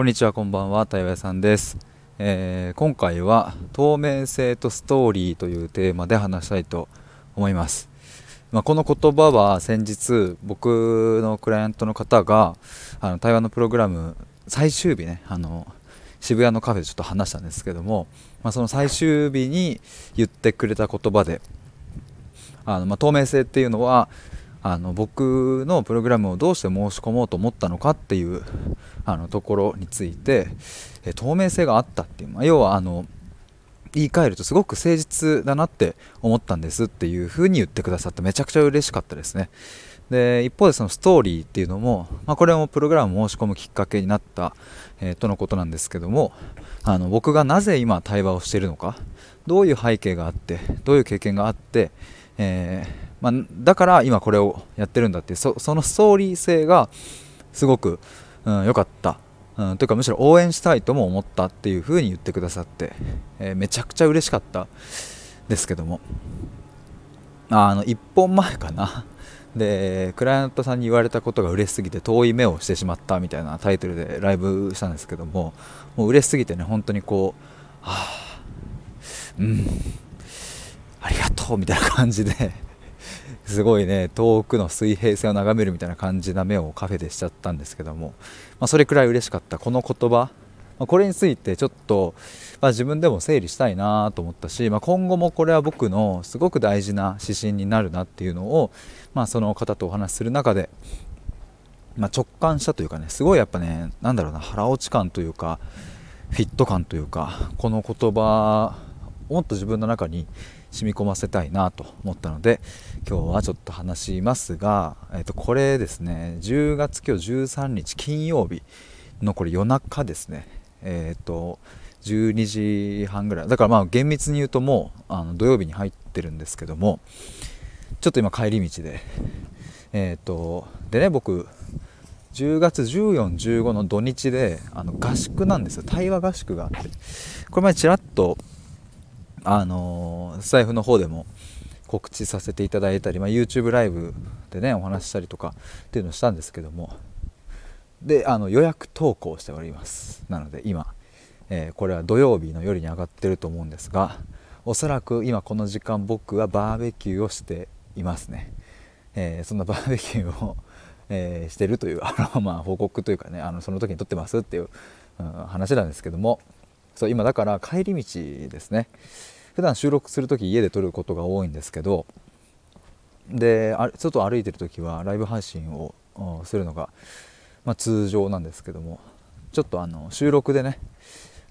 こんにちはこんばんは対話屋さんです、えー、今回は透明性とストーリーというテーマで話したいと思います、まあ、この言葉は先日僕のクライアントの方があの対話のプログラム最終日ねあの渋谷のカフェでちょっと話したんですけども、まあ、その最終日に言ってくれた言葉であの、まあ、透明性っていうのはあの僕のプログラムをどうして申し込もうと思ったのかっていうあのところについて、え透明性があったっていう、まあ、要はあの言い換えるとすごく誠実だなって思ったんですっていうふうに言ってくださってめちゃくちゃ嬉しかったですね。で一方でそのストーリーっていうのも、まあ、これもプログラムを申し込むきっかけになった、えー、とのことなんですけどもあの僕がなぜ今対話をしているのかどういう背景があってどういう経験があって、えーまあ、だから今これをやってるんだっていうそのストーリー性がすごく良、うん、かった、うん、というかむしろ応援したいとも思ったっていうふうに言ってくださって、えー、めちゃくちゃ嬉しかった。ですけども。あの1本前かな。でクライアントさんに言われたことが嬉しすぎて遠い目をしてしまったみたいなタイトルでライブしたんですけどももう嬉しすぎてね本当にこうはあうんありがとうみたいな感じですごいね遠くの水平線を眺めるみたいな感じな目をカフェでしちゃったんですけども、まあ、それくらい嬉しかった。この言葉、まあ、これについてちょっと、まあ、自分でも整理したいなと思ったし、まあ、今後もこれは僕のすごく大事な指針になるなっていうのを、まあ、その方とお話しする中で、ま直感したというかねすごいやっぱねなんだろうな腹落ち感というかフィット感というかこの言葉をもっと自分の中に染み込ませたいなと思ったので今日はちょっと話しますが、えー、とこれですね10月今日13日金曜日のこれ夜中ですね。えっ、ー、と12時半ぐらい。だからまあ厳密に言うともうあの土曜日に入ってるんですけどもちょっと今帰り道でえっ、ー、とでね僕10月14、15の土日であの合宿なんですよ。対話合宿があって。これ前ちらっとあのスタイフの方でも告知させていただいたり、まあ、YouTube ライブでねお話ししたりとかっていうのをしたんですけども。であの予約投稿しております。なので今、えー、これは土曜日の夜に上がってると思うんですがおそらく今この時間僕はバーベキューをしていますね、えー、そんなバーベキューを、えー、してるというあの、まあ、報告というかねあのその時に撮ってますっていう、うん、話なんですけども。そう今だから帰り道ですね普段収録する時家で撮ることが多いんですけどで外歩いてる時はライブ配信をするのが、まあ、通常なんですけどもちょっとあの収録でね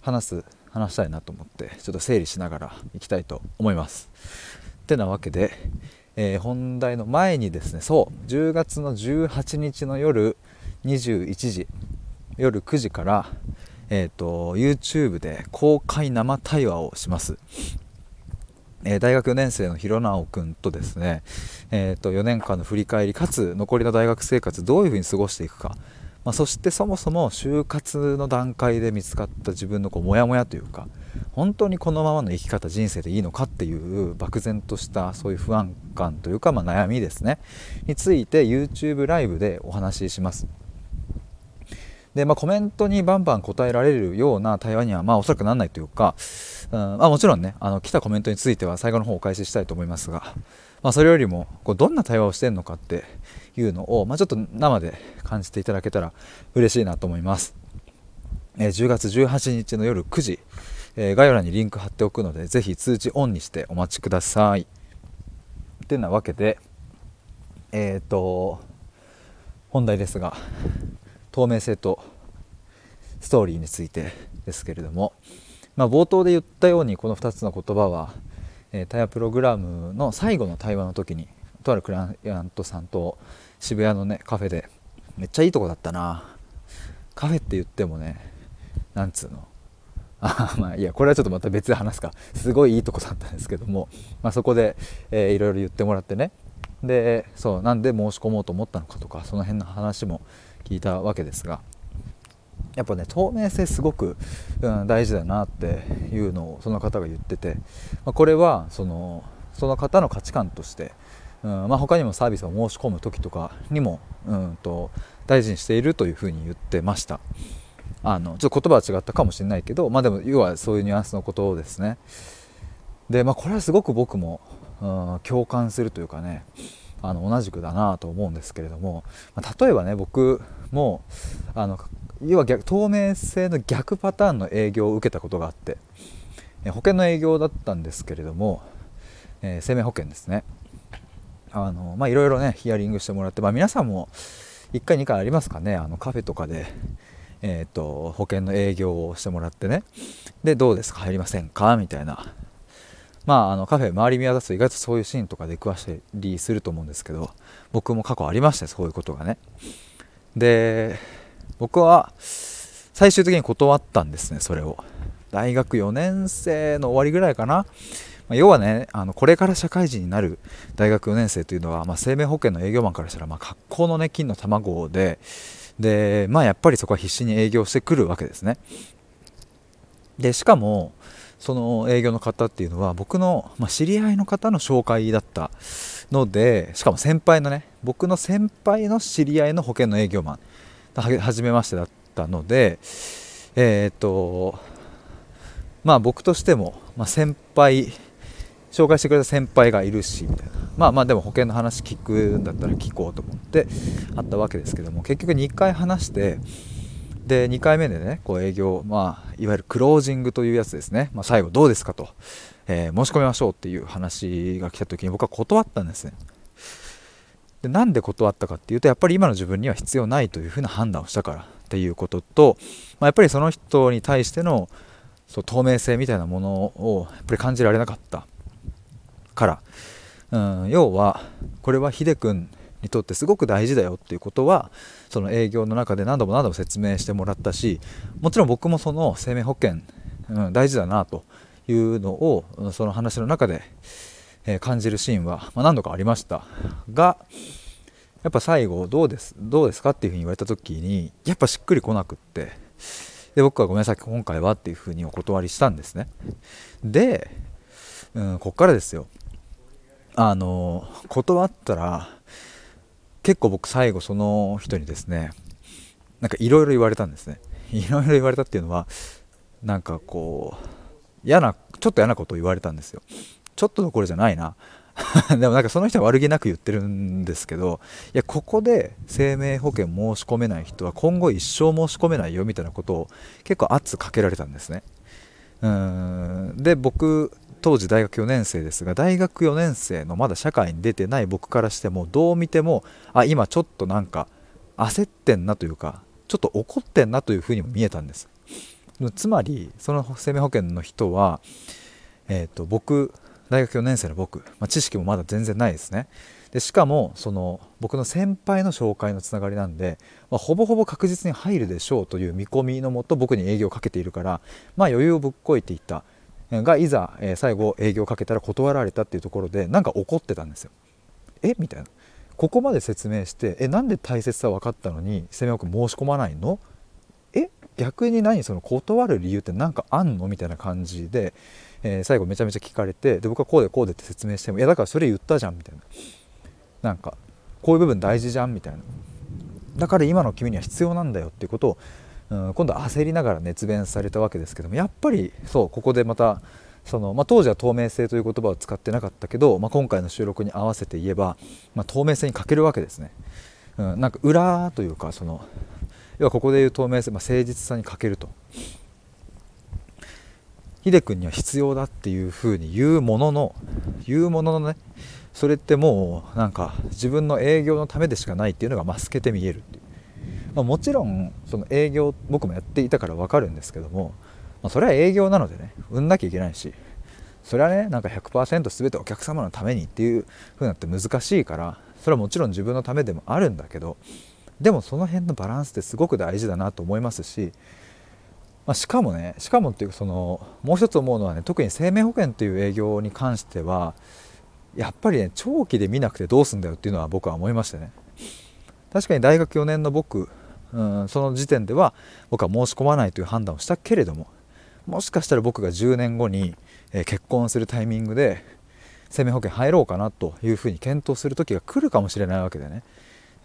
話す話したいなと思ってちょっと整理しながらいきたいと思います。ってなわけで、えー、本題の前にですねそう10月の18日の夜21時夜9時から、えーと、YouTube で公開生対話をします。えー、大学4年生の弘直君とですね、えー、と4年間の振り返りかつ残りの大学生活どういうふうに過ごしていくか、まあ、そしてそもそも就活の段階で見つかった自分のこうモヤモヤというか本当にこのままの生き方人生でいいのかっていう漠然としたそういう不安感というか、まあ、悩みですねについて YouTube ライブでお話しします。で、まあ、コメントにバンバン答えられるような対話には、まあ、おそらくならないというか、うんまあ、もちろんねあの来たコメントについては最後の方お返ししたいと思いますが、まあ、それよりもこうどんな対話をしてるのかっていうのを、まあ、ちょっと生で感じていただけたら嬉しいなと思います、えー、10月18日の夜9時、えー、概要欄にリンク貼っておくのでぜひ通知オンにしてお待ちください。ってなわけでえっ、ー、と本題ですが透明性とストーリーについてですけれども、まあ、冒頭で言ったようにこの2つの言葉は、えー、対話プログラムの最後の対話の時にとあるクライアントさんと渋谷のねカフェでめっちゃいいとこだったな。カフェって言ってもねなんつうの。あまあいやこれはちょっとまた別で話すか。すごいいいとこだったんですけども、まあ、そこで、えー、いろいろ言ってもらってね。でそうなんで申し込もうと思ったのかとかその辺の話も聞いたわけですがやっぱね透明性すごく、うん、大事だなっていうのをその方が言ってて、まあ、これはそのその方の価値観として、うんまあ、他にもサービスを申し込む時とかにも、うんと、大事にしているというふうに言ってました。あのちょっと言葉は違ったかもしれないけどまあでも要はそういうニュアンスのことですね。でまあこれはすごく僕も、うん、共感するというかねあの同じくだなと思うんですけれども、まあ、例えばね僕もうあの要は逆透明性の逆パターンの営業を受けたことがあって保険の営業だったんですけれども、えー、生命保険ですね。あのまあいろいろねヒアリングしてもらって、まあ、皆さんも1回2回ありますかねあのカフェとかで、えーと、保険の営業をしてもらってね。でどうですか？入りませんか？みたいな。まああのカフェ周り見渡すと意外とそういうシーンとかで詳したりすると思うんですけど僕も過去ありましてそういうことがね。で僕は最終的に断ったんですねそれを。大学4年生の終わりぐらいかな。まあ、要はねあのこれから社会人になる大学4年生というのは、まあ、生命保険の営業マンからしたら、まあ、格好の、ね、金の卵でで、まあ、やっぱりそこは必死に営業してくるわけですね。でしかもその営業の方っていうのは僕の、まあ、知り合いの方の紹介だったのでしかも先輩のね僕の先輩の知り合いの保険の営業マン。はじめましてだったのでえー、っとまあ僕としても、まあ、先輩紹介してくれた先輩がいるしみたいな。まあまあでも保険の話聞くんだったら聞こうと思ってあったわけですけども結局2回話してで2回目でねこう営業、まあ、いわゆるクロージングというやつですね、まあ、最後どうですかと、えー、申し込みましょうっていう話が来た時に僕は断ったんですね。でなんで断ったかっていうとやっぱり今の自分には必要ないというふうな判断をしたからっていうことと、まあ、やっぱりその人に対してのそう透明性みたいなものをやっぱり感じられなかったから、うん、要はこれはヒデ君にとってすごく大事だよっていうことはその営業の中で何度も何度も説明してもらったしもちろん僕もその生命保険、うん、大事だなというのをその話の中で、え、感じるシーンは、ま、何度かありました。がやっぱ最後どうですどうですかっていうふうに言われた時にやっぱしっくりこなくってで僕はごめんなさい今回はっていうふうにお断りしたんですね。で、うん、こっからですよ。あの断ったら結構僕最後その人にですねなんかいろいろ言われたんですね。いろいろ言われたっていうのはなんかこう嫌なちょっと嫌なことを言われたんですよ。ちょっとどころじゃないな。でもなんかその人は悪気なく言ってるんですけどいやここで生命保険申し込めない人は今後一生申し込めないよみたいなことを結構圧かけられたんですね。うん。で僕当時大学4年生ですが大学4年生のまだ社会に出てない僕からしてもどう見てもあ今ちょっとなんか焦ってんなというかちょっと怒ってんなというふうにも見えたんです。つまりその生命保険の人は、えーと、僕大学4年生の僕、まあ、知識もまだ全然ないですね。でしかもその僕の先輩の紹介のつながりなんで、まあ、ほぼほぼ確実に入るでしょうという見込みのもと僕に営業をかけているからまあ余裕をぶっこいていった。がいざ、え、最後営業をかけたら断られたっていうところでなんか怒ってたんですよ。え？みたいな。ここまで説明してえなんで大切さ分かったのに生命保険申し込まないの？え？逆に何その断る理由って何かあんのみたいな感じで、えー、最後めちゃめちゃ聞かれてで僕はこうでこうでって説明してもいやだからそれ言ったじゃんみたいな。なんかこういう部分大事じゃんみたいな。だから今の君には必要なんだよっていうことをうん、今度は焦りながら熱弁されたわけですけどもやっぱりそうここでまたその、まあ、当時は透明性という言葉を使ってなかったけど、まあ、今回の収録に合わせて言えば、まあ、透明性に欠けるわけですね、うん、なんか裏というかその要はここでいう透明性、まあ、誠実さに欠けると。秀君には必要だっていうふうに言うものの言うもののねそれってもうなんか自分の営業のためでしかないっていうのが透けて見えるっていう。まあ、もちろんその営業僕もやっていたから分かるんですけども、まあ、それは営業なのでね売んなきゃいけないしそれはねなんか100%全てお客様のためにっていう風になって難しいからそれはもちろん自分のためでもあるんだけどでもその辺のバランスってすごく大事だなと思いますし、まあ、しかもねしかもっていうかそのもう一つ思うのはね特に生命保険っていう営業に関してはやっぱりね長期で見なくてどうすんだよっていうのは僕は思いましたね。確かに大学4年の僕うんその時点では僕は申し込まないという判断をしたけれどももしかしたら僕が10年後に、え、結婚するタイミングで生命保険入ろうかなというふうに検討する時が来るかもしれないわけでね。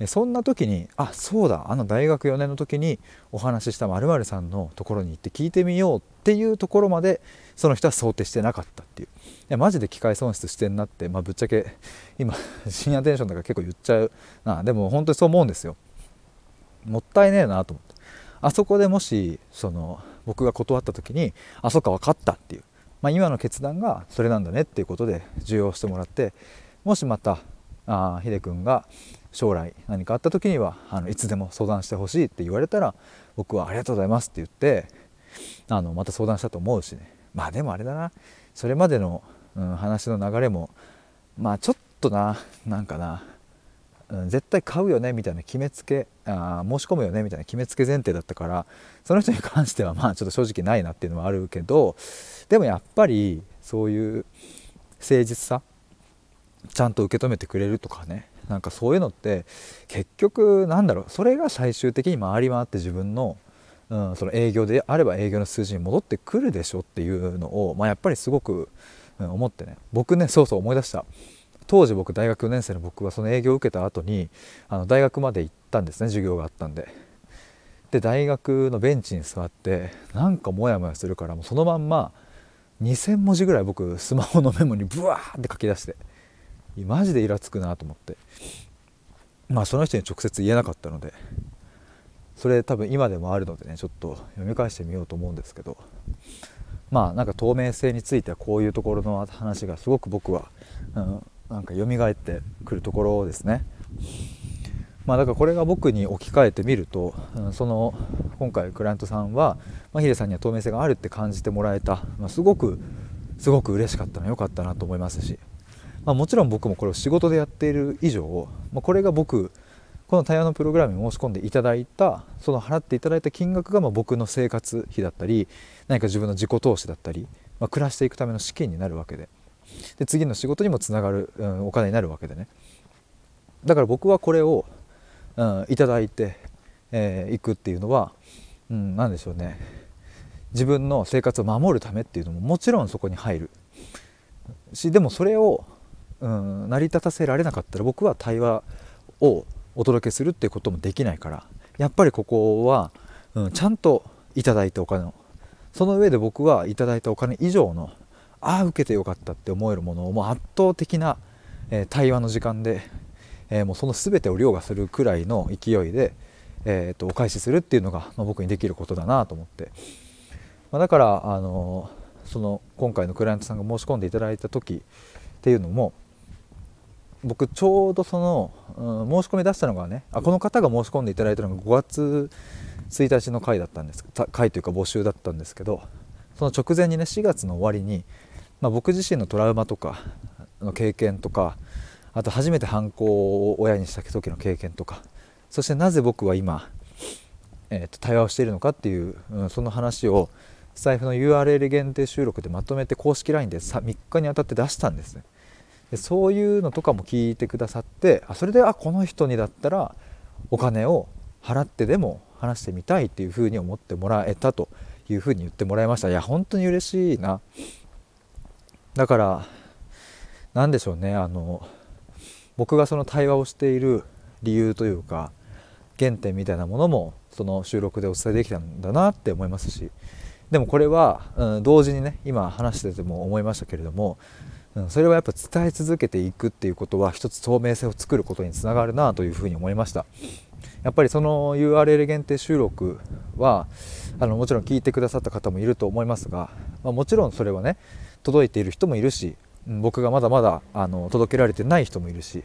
そんな時にあそうだあの大学4年の時にお話しした〇〇さんのところに行って聞いてみようっていうところまでその人は想定してなかったっていう。いやマジで機械損失してんなって、まあ、ぶっちゃけ今 深夜テンションとか結構言っちゃうな。でも本当にそう思うんですよ。もったいねえなと思って。あそこでもしその僕が断った時にあそっか分かったっていう、まあ、今の決断がそれなんだねっていうことで受容してもらってもしまたあヒデ君が将来何かあった時にはあのいつでも相談してほしいって言われたら僕はありがとうございますって言ってあのまた相談したと思うしね。まあでもあれだな。それまでの、うん、話の流れもまあちょっとななんかな、うん、絶対買うよねみたいな決めつけあ申し込むよねみたいな決めつけ前提だったからその人に関してはまあちょっと正直ないなっていうのはあるけどでもやっぱりそういう誠実さちゃんと受け止めてくれるとかね。なんかそういうのって結局なんだろうそれが最終的に回り回って自分の,、うん、その営業であれば営業の数字に戻ってくるでしょっていうのを、まあ、やっぱりすごく、うん、思ってね。僕ねそうそう思い出した。当時僕大学4年生の僕はその営業を受けた後にあの大学まで行ったんですね授業があったんで。で大学のベンチに座ってなんかモヤモヤするからもうそのまんま2,000文字ぐらい僕スマホのメモにブワーって書き出して。マジでイラつくなと思って。まあその人に直接言えなかったので。それ多分今でもあるのでねちょっと読み返してみようと思うんですけど。まあなんか透明性についてはこういうところの話がすごく僕は、うん、なんか蘇ってくるところですね。まあ、だからこれが僕に置き換えてみると、うん、その今回クライアントさんは、まあ、ヒデさんには透明性があるって感じてもらえた、まあ、すごくすごく嬉しかったの良かったなと思いますし。まあ、もちろん僕もこれを仕事でやっている以上、まあ、これが僕この対話のプログラムに申し込んでいただいたその払っていただいた金額がま僕の生活費だったり何か自分の自己投資だったり、まあ、暮らしていくための資金になるわけで。で次の仕事にもつながる、うん、お金になるわけでね。だから僕はこれを、うん、いただいてい、えー、くっていうのは、うん、何でしょうね。自分の生活を守るためっていうのももちろんそこに入る。しでもそれをうん、成り立たせられなかったら僕は対話をお届けするっていうこともできないからやっぱりここは、うん、ちゃんといただいたお金をその上で僕はいいたお金以上のああ受けてよかったって思えるものをもう圧倒的な、えー、対話の時間で、えー、もうその全てを凌駕するくらいの勢いで、えーと、お返しするっていうのが、まあ、僕にできることだなと思って、まあ、だから、あのその今回のクライアントさんが申し込んでいただいた時っていうのも僕ちょうどその、うん、申し込み出したのがねあこの方が申し込んでいただいたのが5月1日の回だったんです回というか募集だったんですけどその直前にね4月の終わりに、まあ、僕自身のトラウマとかの経験とかあと初めて反抗を親にした時の経験とかそしてなぜ僕は今、えー、と対話をしているのかっていう、うん、その話をスタイフの URL 限定収録でまとめて公式 LINE で3日にあたって出したんですね。そういうのとかも聞いてくださってあそれであこの人にだったらお金を払ってでも話してみたいっていうふうに思ってもらえたというふうに言ってもらいました。いや本当に嬉しいな。だから何でしょうね。あの僕がその対話をしている理由というか原点みたいなものもその収録でお伝えできたんだなって思いますし。でもこれは、うん、同時にね今話してても思いましたけれどもそれはやっぱ伝え続けていくっていうことは一つ透明性を作ることにつながるなというふうに思いました。やっぱりその URL 限定収録はあのもちろん聞いてくださった方もいると思いますが、まあ、もちろんそれはね届いている人もいるし僕がまだまだあの届けられてない人もいるし、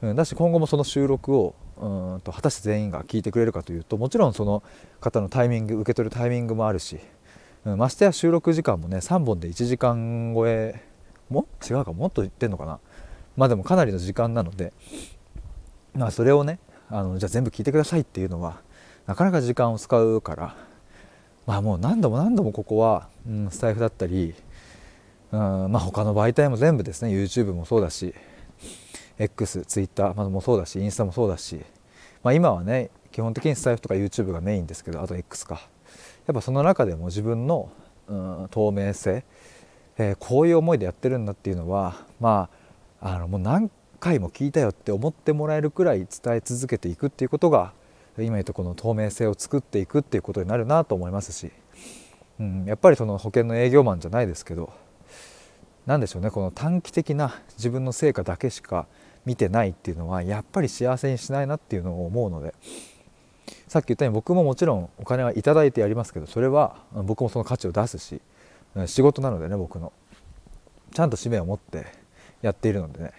うん、だし今後もその収録をうんと果たして全員が聞いてくれるかというともちろんその方のタイミング受け取るタイミングもあるし、うん、ましてや収録時間もね3本で1時間超えも？違うか？もっと言ってんのかな？まあでもかなりの時間なので。まあそれをねあのじゃあ全部聞いてくださいっていうのはなかなか時間を使うから。まあもう何度も何度もここは、うん、スタイフだったり、うん、まあ他の媒体も全部ですね。YouTube もそうだし X、Twitter もそうだしインスタもそうだし、まあ、今はね基本的にスタイフとか YouTube がメインですけどあと X か。やっぱその中でも自分の、うん、透明性えー、こういう思いでやってるんだっていうのはまああのもう何回も聞いたよって思ってもらえるくらい伝え続けていくっていうことが今言うとこの透明性を作っていくっていうことになるなと思いますし、うん、やっぱりその保険の営業マンじゃないですけど何でしょうねこの短期的な自分の成果だけしか見てないっていうのはやっぱり幸せにしないなっていうのを思うのでさっき言ったように僕ももちろんお金は頂いてやりますけどそれは僕もその価値を出すし仕事なのでね僕の。ちゃんと使命を持ってやっているのでね。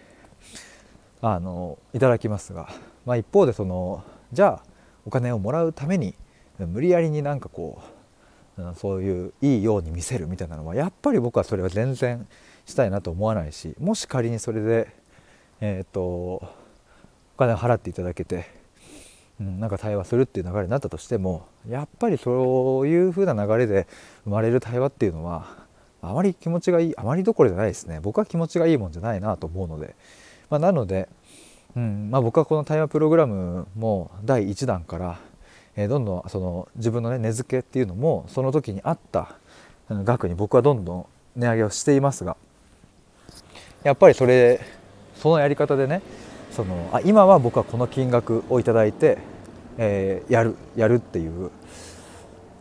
あのいただきますが、まあ、一方でそのじゃあお金をもらうために無理やりになんかこうそういういいように見せるみたいなのはやっぱり僕はそれは全然したいなと思わないしもし仮にそれでえっ、ー、とお金を払っていただけて、うん、なんか対話するっていう流れになったとしてもやっぱりそういう風な流れで生まれる対話っていうのはあまり気持ちがいいあまりどころじゃないですね。僕は気持ちがいいもんじゃないなと思うので、まあ、なのでうんまあ、僕はこの対話プログラムも第1弾から、えー、どんどんその自分の、ね、値付けっていうのもその時にあった額に僕はどんどん値上げをしていますがやっぱりそれそのやり方でねそのあ今は僕はこの金額を頂いて、えー、やるやるっていう、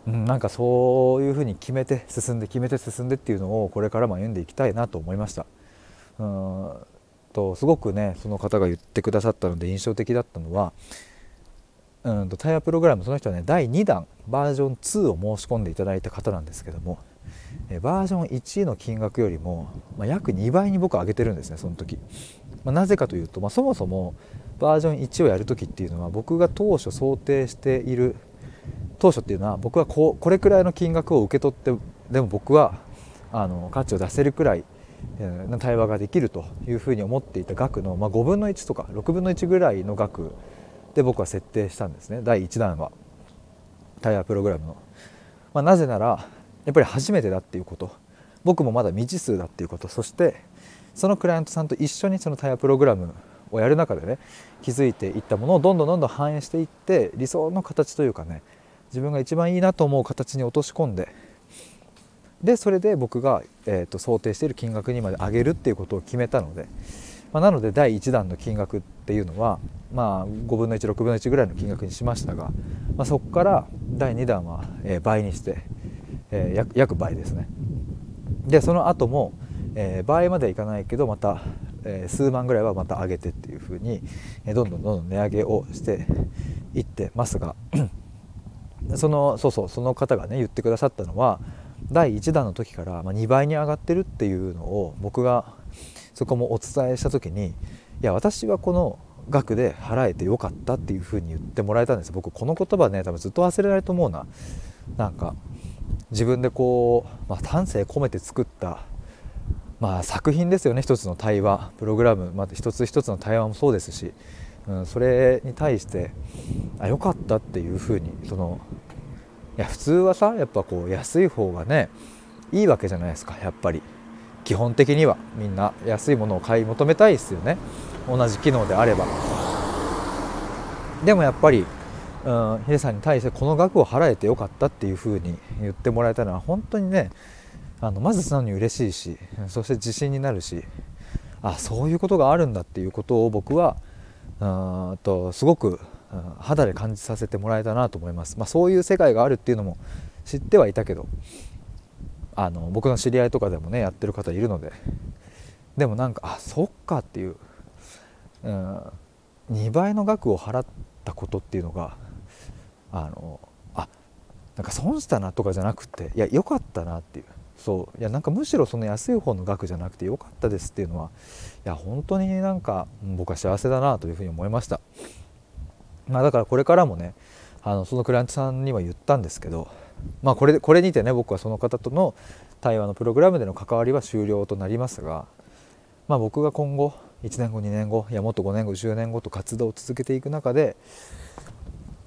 うん、なんかそういうふうに決めて進んで決めて進んでっていうのをこれからも歩んでいきたいなと思いました。うんとすごくねその方が言ってくださったので印象的だったのはうんと対話プログラムその人はね第2弾バージョン2を申し込んでいただいた方なんですけどもえバージョン1の金額よりも、まあ、約2倍に僕上げてるんですねその時、まあ、なぜかというと、まあ、そもそもバージョン1をやる時っていうのは僕が当初想定している当初っていうのは僕はここれくらいの金額を受け取ってでも僕はあの価値を出せるくらいの対話ができるというふうに思っていた額の、まあ、5分の1とか6分の1ぐらいの額で僕は設定したんですね。第1弾は。対話プログラムの、まあ、なぜならやっぱり初めてだっていうこと。僕もまだ未知数だっていうこと。そしてそのクライアントさんと一緒にその対話プログラムをやる中でね気づいていったものをどんどんどんどん反映していって理想の形というかね自分が一番いいなと思う形に落とし込んででそれで僕が、えーと、想定している金額にまで上げるっていうことを決めたので、まあ、なので第1弾の金額っていうのは、まあ、5分の16分の1ぐらいの金額にしましたが、まあ、そこから第2弾は、えー、倍にして、えー、約約倍ですね。でその後も、えー、倍まではいかないけどまた、え数万ぐらいはまた上げてっていうふうに、えどんどんどんどん値上げをしていってますが そのそうそうその方がね言ってくださったのは第1弾の時から、ま2倍に上がってるっていうのを僕がそこもお伝えした時にいや私はこの額で払えてよかったっていうふうに言ってもらえたんです。僕この言葉ね多分ずっと忘れられると思うな。なんか自分でこう、まあ、丹精込めて作ったまあ、作品ですよね一つの対話。プログラムまた一つ一つの対話もそうですし、うん、それに対してあよかったっていうふうにそのいや普通はさやっぱこう安い方がねいいわけじゃないですかやっぱり。基本的には。みんな安いものを買い求めたいですよね。同じ機能であれば。でもやっぱり、うん、ヒデさんに対してこの額を払えてよかったっていうふうに言ってもらえたのは本当にねあのまず素直に嬉しいしそして自信になるしあそういうことがあるんだっていうことを僕はうんとすごく肌で感じさせてもらえたなと思います、まあ、そういう世界があるっていうのも知ってはいたけどあの僕の知り合いとかでもねやってる方いるのででもなんかあそっかっていう、うん、2倍の額を払ったことっていうのがあのあなんか損したなとかじゃなくていや良かったなっていうそういやなんかむしろその安い方の額じゃなくて良かったですっていうのはいや本当になんか僕は幸せだなというふうに思いました。まあ、だからこれからもねあのそのクライアントさんには言ったんですけど、まあ、これこれにてね僕はその方との対話のプログラムでの関わりは終了となりますが、まあ、僕が今後1年後2年後いやもっと5年後10年後と活動を続けていく中で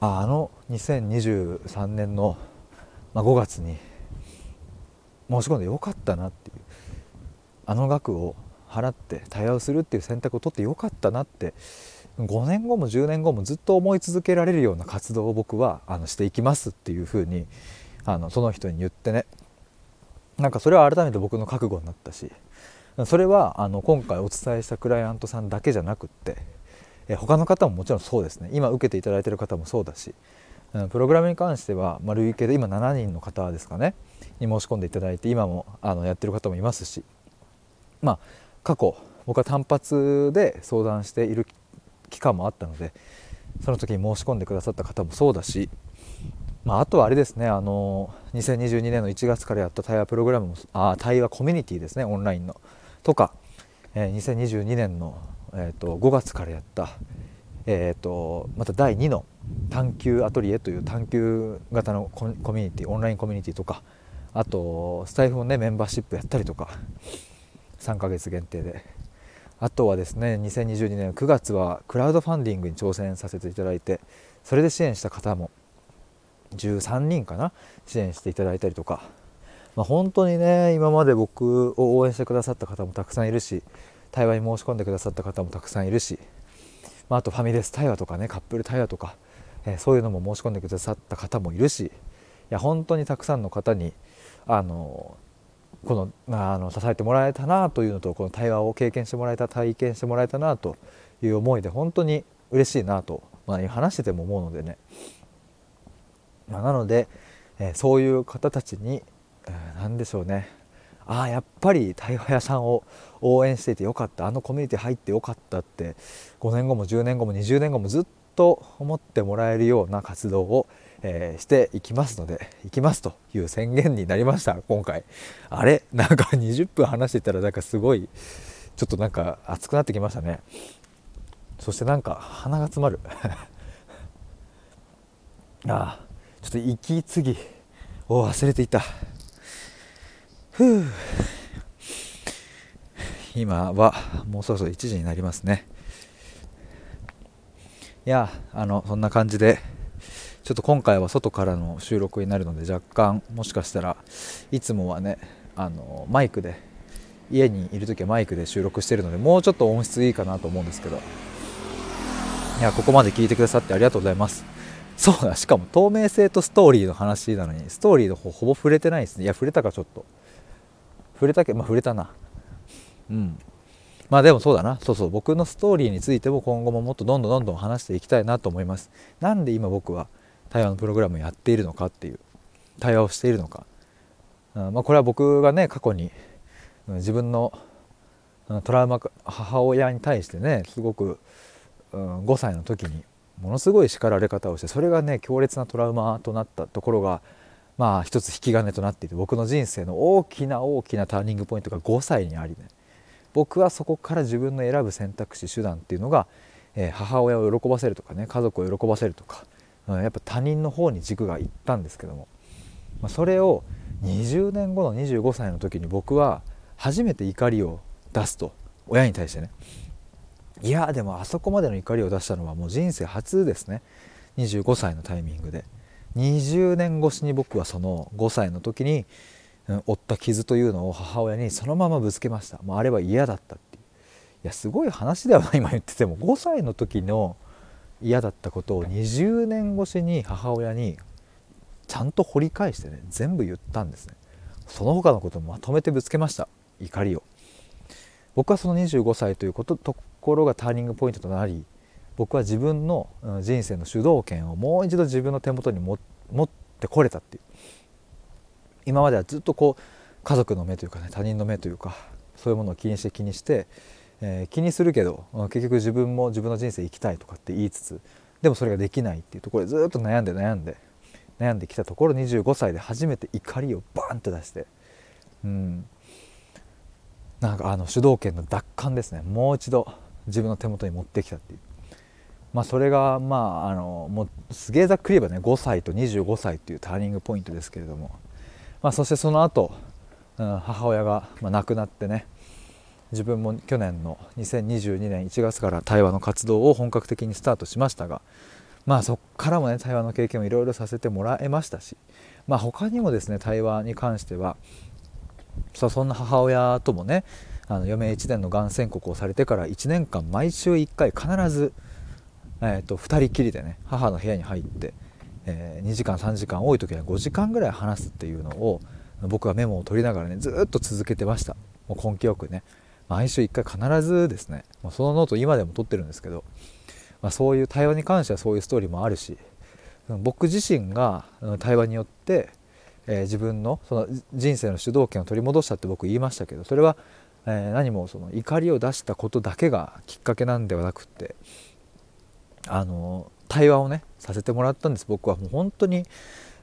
あの2023年の、ま、5月に申し込んでよかったなっていうあの額を払って対話をするっていう選択を取ってよかったなって5年後も10年後もずっと思い続けられるような活動を僕はあのしていきますっていうふうにあのその人に言ってね。なんかそれは改めて僕の覚悟になったしそれはあの今回お伝えしたクライアントさんだけじゃなくって、え他の方ももちろんそうですね。今受けていただいてる方もそうだしプログラムに関しては、まあ、累計で今7人の方ですかねに申し込んでいただいて今もあのやってる方もいますしまあ過去僕は単発で相談している期間もあったのでその時に申し込んでくださった方もそうだし、まあ、あとはあれですねあの2022年の1月からやった対話プログラムもあ対話コミュニティですねオンラインの。とか、えー、2022年の、えーと、5月からやった、えーと、また第2の探究アトリエという探究型のコミュニティオンラインコミュニティとかあとスタイフのねメンバーシップやったりとか3ヶ月限定で。あとはですね2022年9月はクラウドファンディングに挑戦させていただいてそれで支援した方も13人かな支援していただいたりとか、まあ、本当にね今まで僕を応援してくださった方もたくさんいるし対話に申し込んでくださった方もたくさんいるし、まあ、あとファミレス対話とかねカップル対話とか、えー、そういうのも申し込んでくださった方もいるしいや本当にたくさんの方にあのこのあの支えてもらえたなというのとこの対話を経験してもらえた体験してもらえたなという思いで本当に嬉しいなと、まあ、話してても思うのでね、まあ、なので、えー、そういう方たちに、えー、何でしょうね。ああやっぱり対話屋さんを応援していてよかった。あのコミュニティ入ってよかったって5年後も10年後も20年後もずっと思ってもらえるような活動をえー、していきますので行きますという宣言になりました今回。あれ？なんか20分話してたらなんかすごいちょっとなんか熱くなってきましたね。そしてなんか鼻が詰まる。ああちょっと息継ぎを忘れていた。ふう。今はもうそろそろ1時になりますね。いやあのそんな感じでちょっと今回は外からの収録になるので若干もしかしたらいつもはねあのマイクで家にいる時はマイクで収録してるのでもうちょっと音質いいかなと思うんですけど。いやここまで聞いてくださってありがとうございます。そうだしかも透明性とストーリーの話なのにストーリーの方ほぼ触れてないですね。いや触れたかちょっと。触れたけまあ触れたな。うん。まあでもそうだな。そうそう。僕のストーリーについても今後ももっとどんどんどんどん話していきたいなと思います。なんで今僕は対話のプログラムをやっているのかっていう対話をしているのか、うん。まあ、これは僕がね過去に自分のトラウマ母親に対してねすごく、うん、5歳の時にものすごい叱られ方をしてそれがね強烈なトラウマとなったところがまあ一つ引き金となっていて僕の人生の大きな大きなターニングポイントが5歳にありね。僕はそこから自分の選ぶ選択肢手段っていうのが、えー、母親を喜ばせるとかね家族を喜ばせるとかうんやっぱ他人の方に軸がいったんですけども、まあ、それを20年後の25歳の時に僕は初めて怒りを出すと。親に対してね。いやでもあそこまでの怒りを出したのはもう人生初ですね。25歳のタイミングで。20年越しに僕はその5歳の時に、負った傷というのを母親にそのままぶつけました。もうあれは嫌だったっていう。いやすごい話ではない今言ってても5歳の時の嫌だったことを20年越しに母親にちゃんと掘り返してね全部言ったんですね。その他のこともまとめてぶつけました。怒りを。僕はその25歳ということところがターニングポイントとなり僕は自分の人生の主導権をもう一度自分の手元に持ってこれたっていう。今まではずっとこう家族の目というかね他人の目というかそういうものを気にして気にしてえー、気にするけど結局自分も自分の人生生きたいとかって言いつつでもそれができないっていうところでずっと悩んで悩んで悩んできたところ25歳で初めて怒りをバーンと出してうん。なんかあの主導権の奪還ですね。もう一度自分の手元に持ってきたっていう。まあそれがまああのもうすげえざっくり言えばね5歳と25歳っていうターニングポイントですけれども。まあそしてその後、うん、母親が、まあ、亡くなってね自分も去年の2022年1月から対話の活動を本格的にスタートしましたがまあそこからもね対話の経験をいろいろさせてもらえましたしまあ他にもですね対話に関してはそんな母親ともねあの余命1年のがん宣告をされてから1年間毎週1回必ず、えーと、2人きりでね母の部屋に入って、えー、2時間3時間多い時は5時間ぐらい話すっていうのを僕はメモを取りながらねずっと続けてました。もう根気よくね。毎週1回必ずですね、そのノート今でも取ってるんですけど、まあ、そういう対話に関してはそういうストーリーもあるし僕自身が対話によって、えー、自分のその人生の主導権を取り戻したって僕言いましたけどそれは、えー、何もその怒りを出したことだけがきっかけなんではなくってあの対話をねさせてもらったんです。僕はもう本当に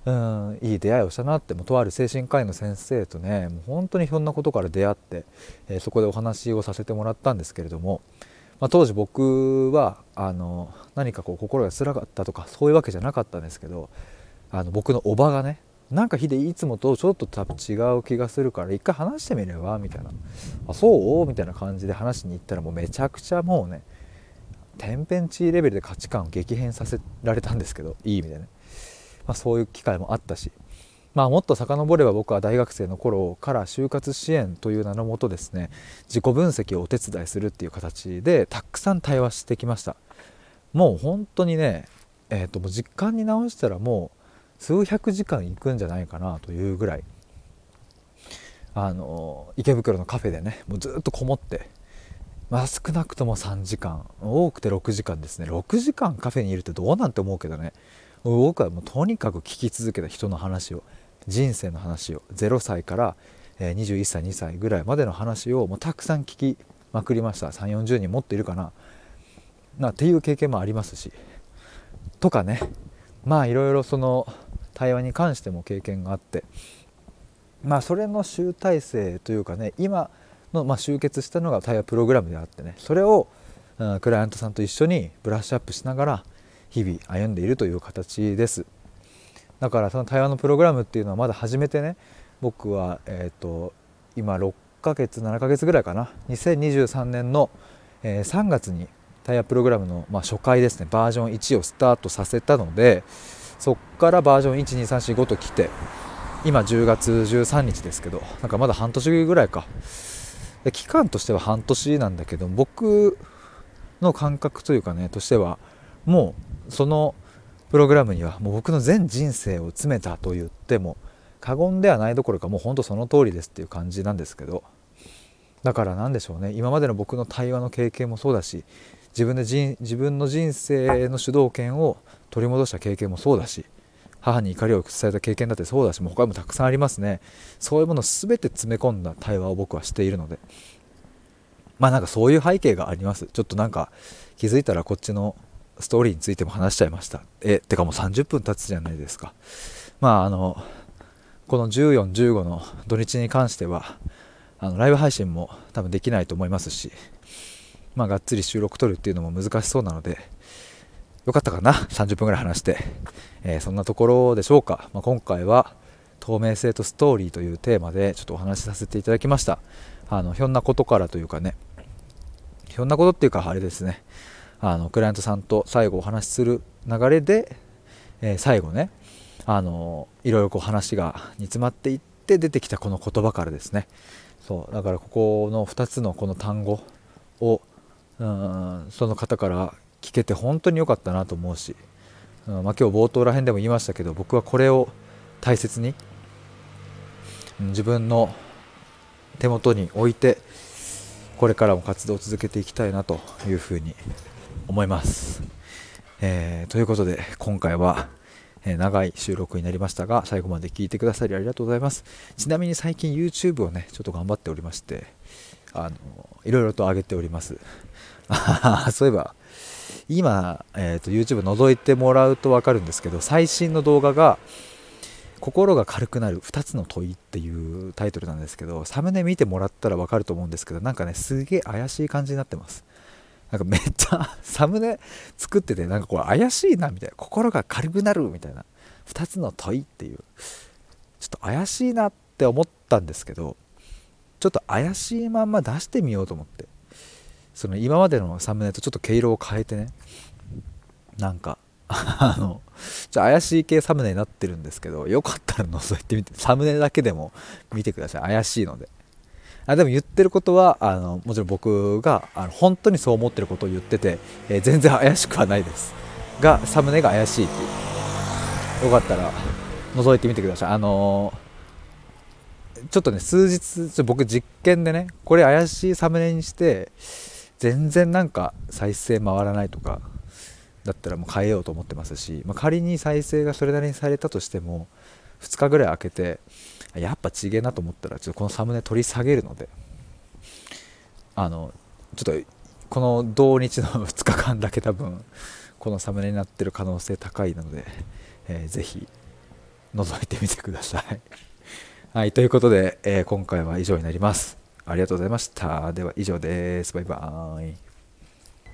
うんいい出会いをしたなって。もとある精神科医の先生とねもう本当にひょんなことから出会って、えー、そこでお話をさせてもらったんですけれども、まあ、当時僕はあの何かこう心が辛かったとかそういうわけじゃなかったんですけどあの僕のおばがねなんかヒデいつもとちょっと多分違う気がするから一回話してみればみたいな「あそう?」みたいな感じで話しに行ったらもうめちゃくちゃもうね天変地異レベルで価値観を激変させられたんですけどいい意味でね。まあ、そういう機会もあったし、まあ、もっと遡れば僕は大学生の頃から就活支援という名のもとですね自己分析をお手伝いするっていう形でたくさん対話してきました。もう本当にね、えー、ともう実感に直したらもう数百時間いくんじゃないかなというぐらいあの池袋のカフェでねもうずっとこもってまあ、少なくとも3時間。多くて6時間ですね。6時間カフェにいるってどうなんて思うけどね。僕はもうとにかく聞き続けた人の話を人生の話を0歳から21歳2歳ぐらいまでの話をもうたくさん聞きまくりました。3 4 0人もっといるかな。なっていう経験もありますし。とかね。まあいろいろその対話に関しても経験があって。まあそれの集大成というかね今のま集結したのが対話プログラムであってね。それをクライアントさんと一緒にブラッシュアップしながら日々歩んでいるという形です。だからその対話のプログラムっていうのはまだ始めてね僕は、えーと、今6ヶ月7ヶ月ぐらいかな。2023年の、え、3月にタイヤプログラムの、まあ、初回ですね。バージョン1をスタートさせたのでそっからバージョン12345と来て今10月13日ですけどなんかまだ半年ぐらいか。期間としては半年なんだけど僕の感覚というかねとしてはもうそのプログラムにはもう僕の全人生を詰めたと言っても過言ではないどころかもうほんとその通りですっていう感じなんですけどだから何でしょうね今までの僕の対話の経験もそうだし自分で自分の人生の主導権を取り戻した経験もそうだし母に怒りを伝えた経験だってそうだしもう他にもたくさんありますね。そういうものを全て詰め込んだ対話を僕はしているので。まあなんかそういう背景があります。ちょっとなんか気づいたらこっちのストーリーについても話しちゃいました。えってかもう30分経つじゃないですか。まああのこの1415の土日に関してはあのライブ配信も多分できないと思いますしまあがっつり収録撮るっていうのも難しそうなのでよかったかな？30分ぐらい話して、えー、そんなところでしょうか、まあ、今回は透明性とストーリーというテーマでちょっとお話しさせていただきました。あのひょんなことからというかね。ひょんなことっていうかあれですね。あのクライアントさんと最後お話しする流れで、えー、最後ねあのいろいろこう話が煮詰まっていって出てきたこの言葉からですね。そうだからここの2つのこの単語をうんその方から聞けて本当に良かったなと思うし、うんまあ、今日冒頭ら辺でも言いましたけど僕はこれを大切に、うん、自分の手元に置いてこれからも活動を続けていきたいなというふうに思います。えー、ということで今回は、え、長い収録になりましたが最後まで聞いてくださりありがとうございますちなみに最近 YouTube をねちょっと頑張っておりましてあのいろいろと上げておりますそういえば今、えーと、YouTube 覗いてもらうと分かるんですけど最新の動画が心が軽くなる2つの問いっていうタイトルなんですけどサムネ見てもらったら分かると思うんですけどなんかねすげえ怪しい感じになってます。なんかめっちゃサムネ作っててなんかこれ怪しいなみたいな心が軽くなるみたいな2つの問いっていうちょっと怪しいなって思ったんですけどちょっと怪しいまんま出してみようと思って。その今までのサムネとちょっと毛色を変えてね。なんか あのじゃ怪しい系サムネになってるんですけどよかったら覗いてみて。サムネだけでも見てください。怪しいので。あでも言ってることはあのもちろん僕があの本当にそう思ってることを言ってて、えー、全然怪しくはないです。がサムネが怪しいっていう。よかったら覗いてみてください。あのー、ちょっとね数日ちょ僕実験でねこれ怪しいサムネにして全然なんか再生回らないとかだったらもう変えようと思ってますし、まあ、仮に再生がそれなりにされたとしても2日ぐらい空けてやっぱちげえなと思ったらちょっとこのサムネ取り下げるのであのちょっとこの同日の 2日間だけ多分このサムネになってる可能性高いので、えー、ぜひ覗いてみてください。はい、ということで、えー、今回は以上になります。ありがとうございました。では以上です。バイバーイ。